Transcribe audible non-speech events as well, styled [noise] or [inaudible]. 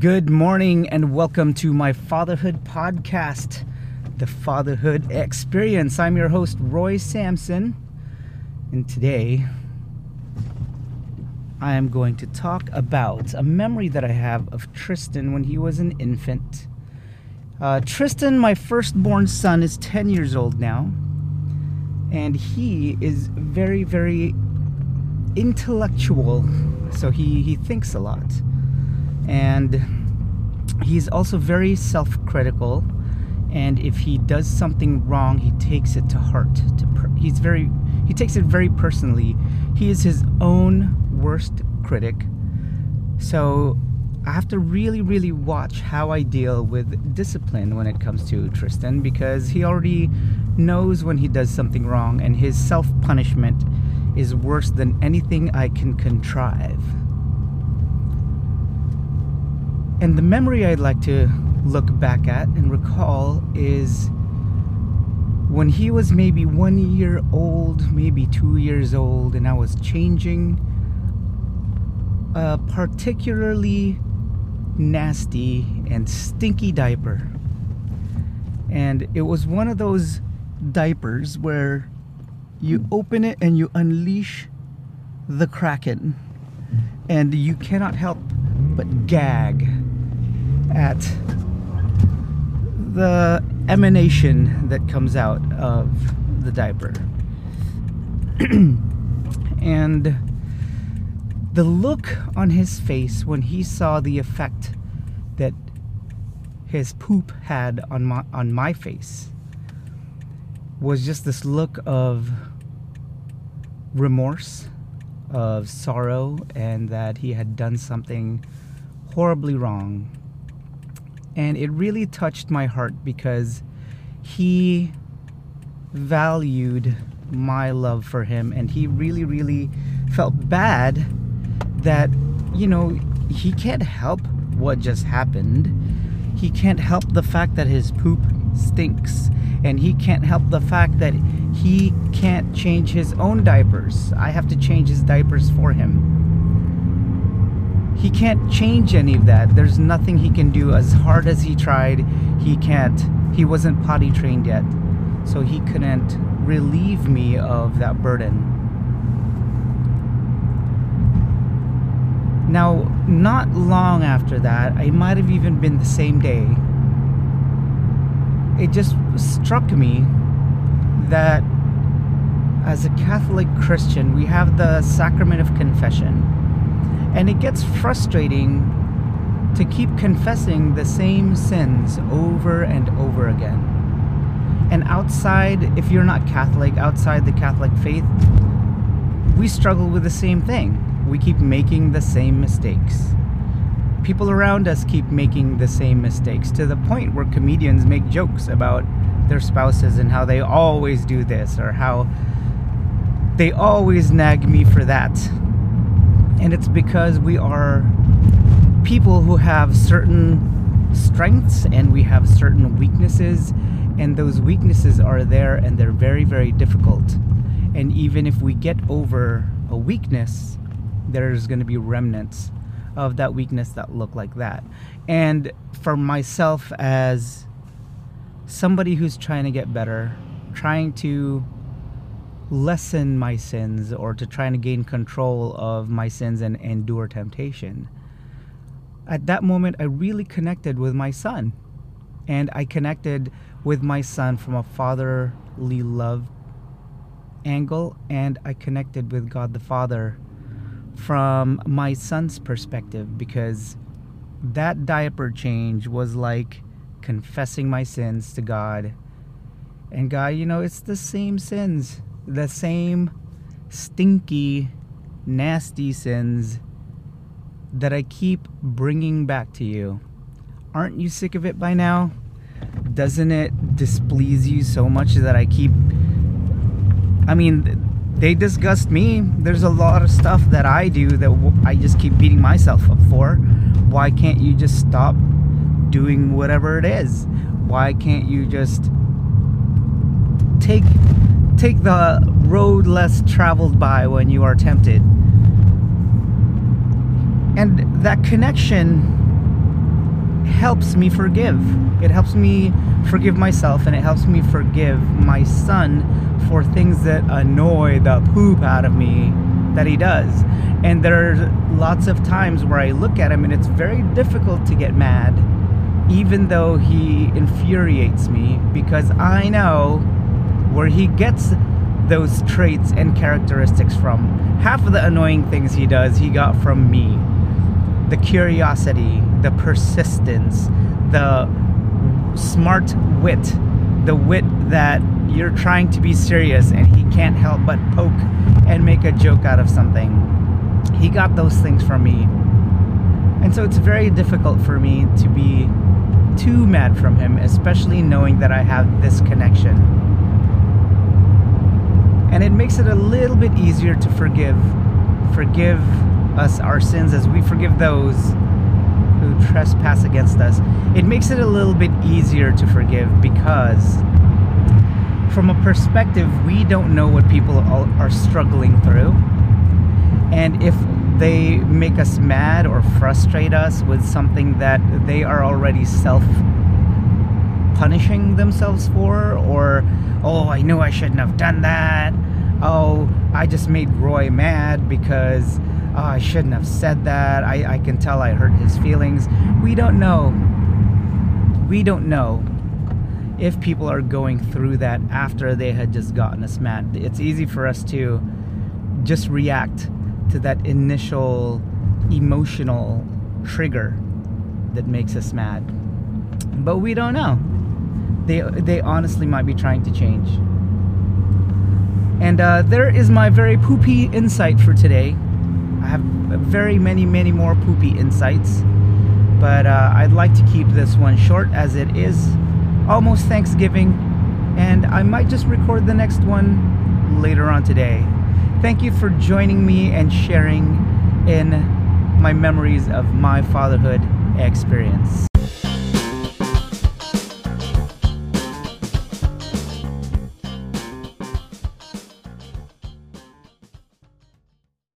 Good morning and welcome to my fatherhood podcast, The Fatherhood Experience. I'm your host, Roy Sampson, and today I am going to talk about a memory that I have of Tristan when he was an infant. Uh, Tristan, my firstborn son, is 10 years old now, and he is very, very intellectual, so he, he thinks a lot and he's also very self-critical. And if he does something wrong he takes it to heart to he's very he takes it very personally. He is his own worst critic. So i have to really really watch how i deal with discipline when it comes to tristan because he already knows when he does something wrong and his self-punishment is worse than anything i can contrive and the memory I'd like to look back at and recall is when he was maybe one year old, maybe two years old, and I was changing a particularly nasty and stinky diaper. And it was one of those diapers where you open it and you unleash the kraken, and you cannot help but gag at the emanation that comes out of the diaper. [clears throat] and the look on his face when he saw the effect that his poop had on my on my face was just this look of remorse, of sorrow, and that he had done something horribly wrong and it really touched my heart because he valued my love for him and he really really felt bad that you know he can't help what just happened. He can't help the fact that his poop stinks and he can't help the fact that he can't change his own diapers. I have to change his diapers for him he can't change any of that. There's nothing he can do. As hard as he tried, he can't. He wasn't potty trained yet, so he couldn't relieve me of that burden. Now, not long after that, I might have even been the same day, it just struck me that as a Catholic Christian, we have the sacrament of confession and it gets frustrating to keep confessing the same sins over and over again. And outside, if you're not Catholic, outside the Catholic faith, we struggle with the same thing. We keep making the same mistakes. People around us keep making the same mistakes to the point where comedians make jokes about their spouses and how they always do this or how they always nag me for that and it's because we are people who have certain strengths and we have certain weaknesses and those weaknesses are there and they're very very difficult. And even if we get over a weakness there's going to be remnants of that weakness that look like that. And for myself as somebody who's trying to get better trying to lessen my sins or to try and gain control of my sins and endure temptation. At that moment, I really connected with my son. And I connected with my son from a fatherly love angle, and I connected with God the Father from my son's perspective because that diaper change was like confessing my sins to God. And God, you know, it's the same sins the same stinky, nasty sins that I keep bringing back to you. Aren't you sick of it by now? Doesn't it displease you so much that I keep. I mean, they disgust me. There's a lot of stuff that I do that I just keep beating myself up for. Why can't you just stop doing whatever it is? Why can't you just take take the road less traveled by when you are tempted. And that connection helps me forgive. It helps me forgive myself and it helps me forgive my son for things that annoy the poop out of me that he does. And there are lots of times where I look at him and it's very difficult to get mad, even though he infuriates me, because I know where he gets those traits and characteristics from. Half of the annoying things he does, he got from me. The curiosity, the persistence, the smart wit, the wit that you're trying to be serious and he can't help but poke and make a joke out of something. He got those things from me. And so it's very difficult for me to be too mad from him, especially knowing that I have this connection. And it makes it a little bit easier to forgive. Forgive us our sins as we forgive those who trespass against us. It makes it a little bit easier to forgive because from a perspective, we don't know what people are struggling through. And if they make us mad or frustrate us with something that they are already self punishing themselves for, or, oh, I knew I shouldn't have done that. Oh, I just made Roy mad because oh, I shouldn't have said that. I, I can tell I hurt his feelings. We don't know. We don't know if people are going through that after they had just gotten us mad. It's easy for us to just react to that initial emotional trigger that makes us mad. But we don't know. They, they honestly might be trying to change. And uh, there is my very poopy insight for today. I have very many, many more poopy insights. But uh, I'd like to keep this one short as it is almost Thanksgiving, and I might just record the next one later on today. Thank you for joining me and sharing in my memories of my fatherhood experience.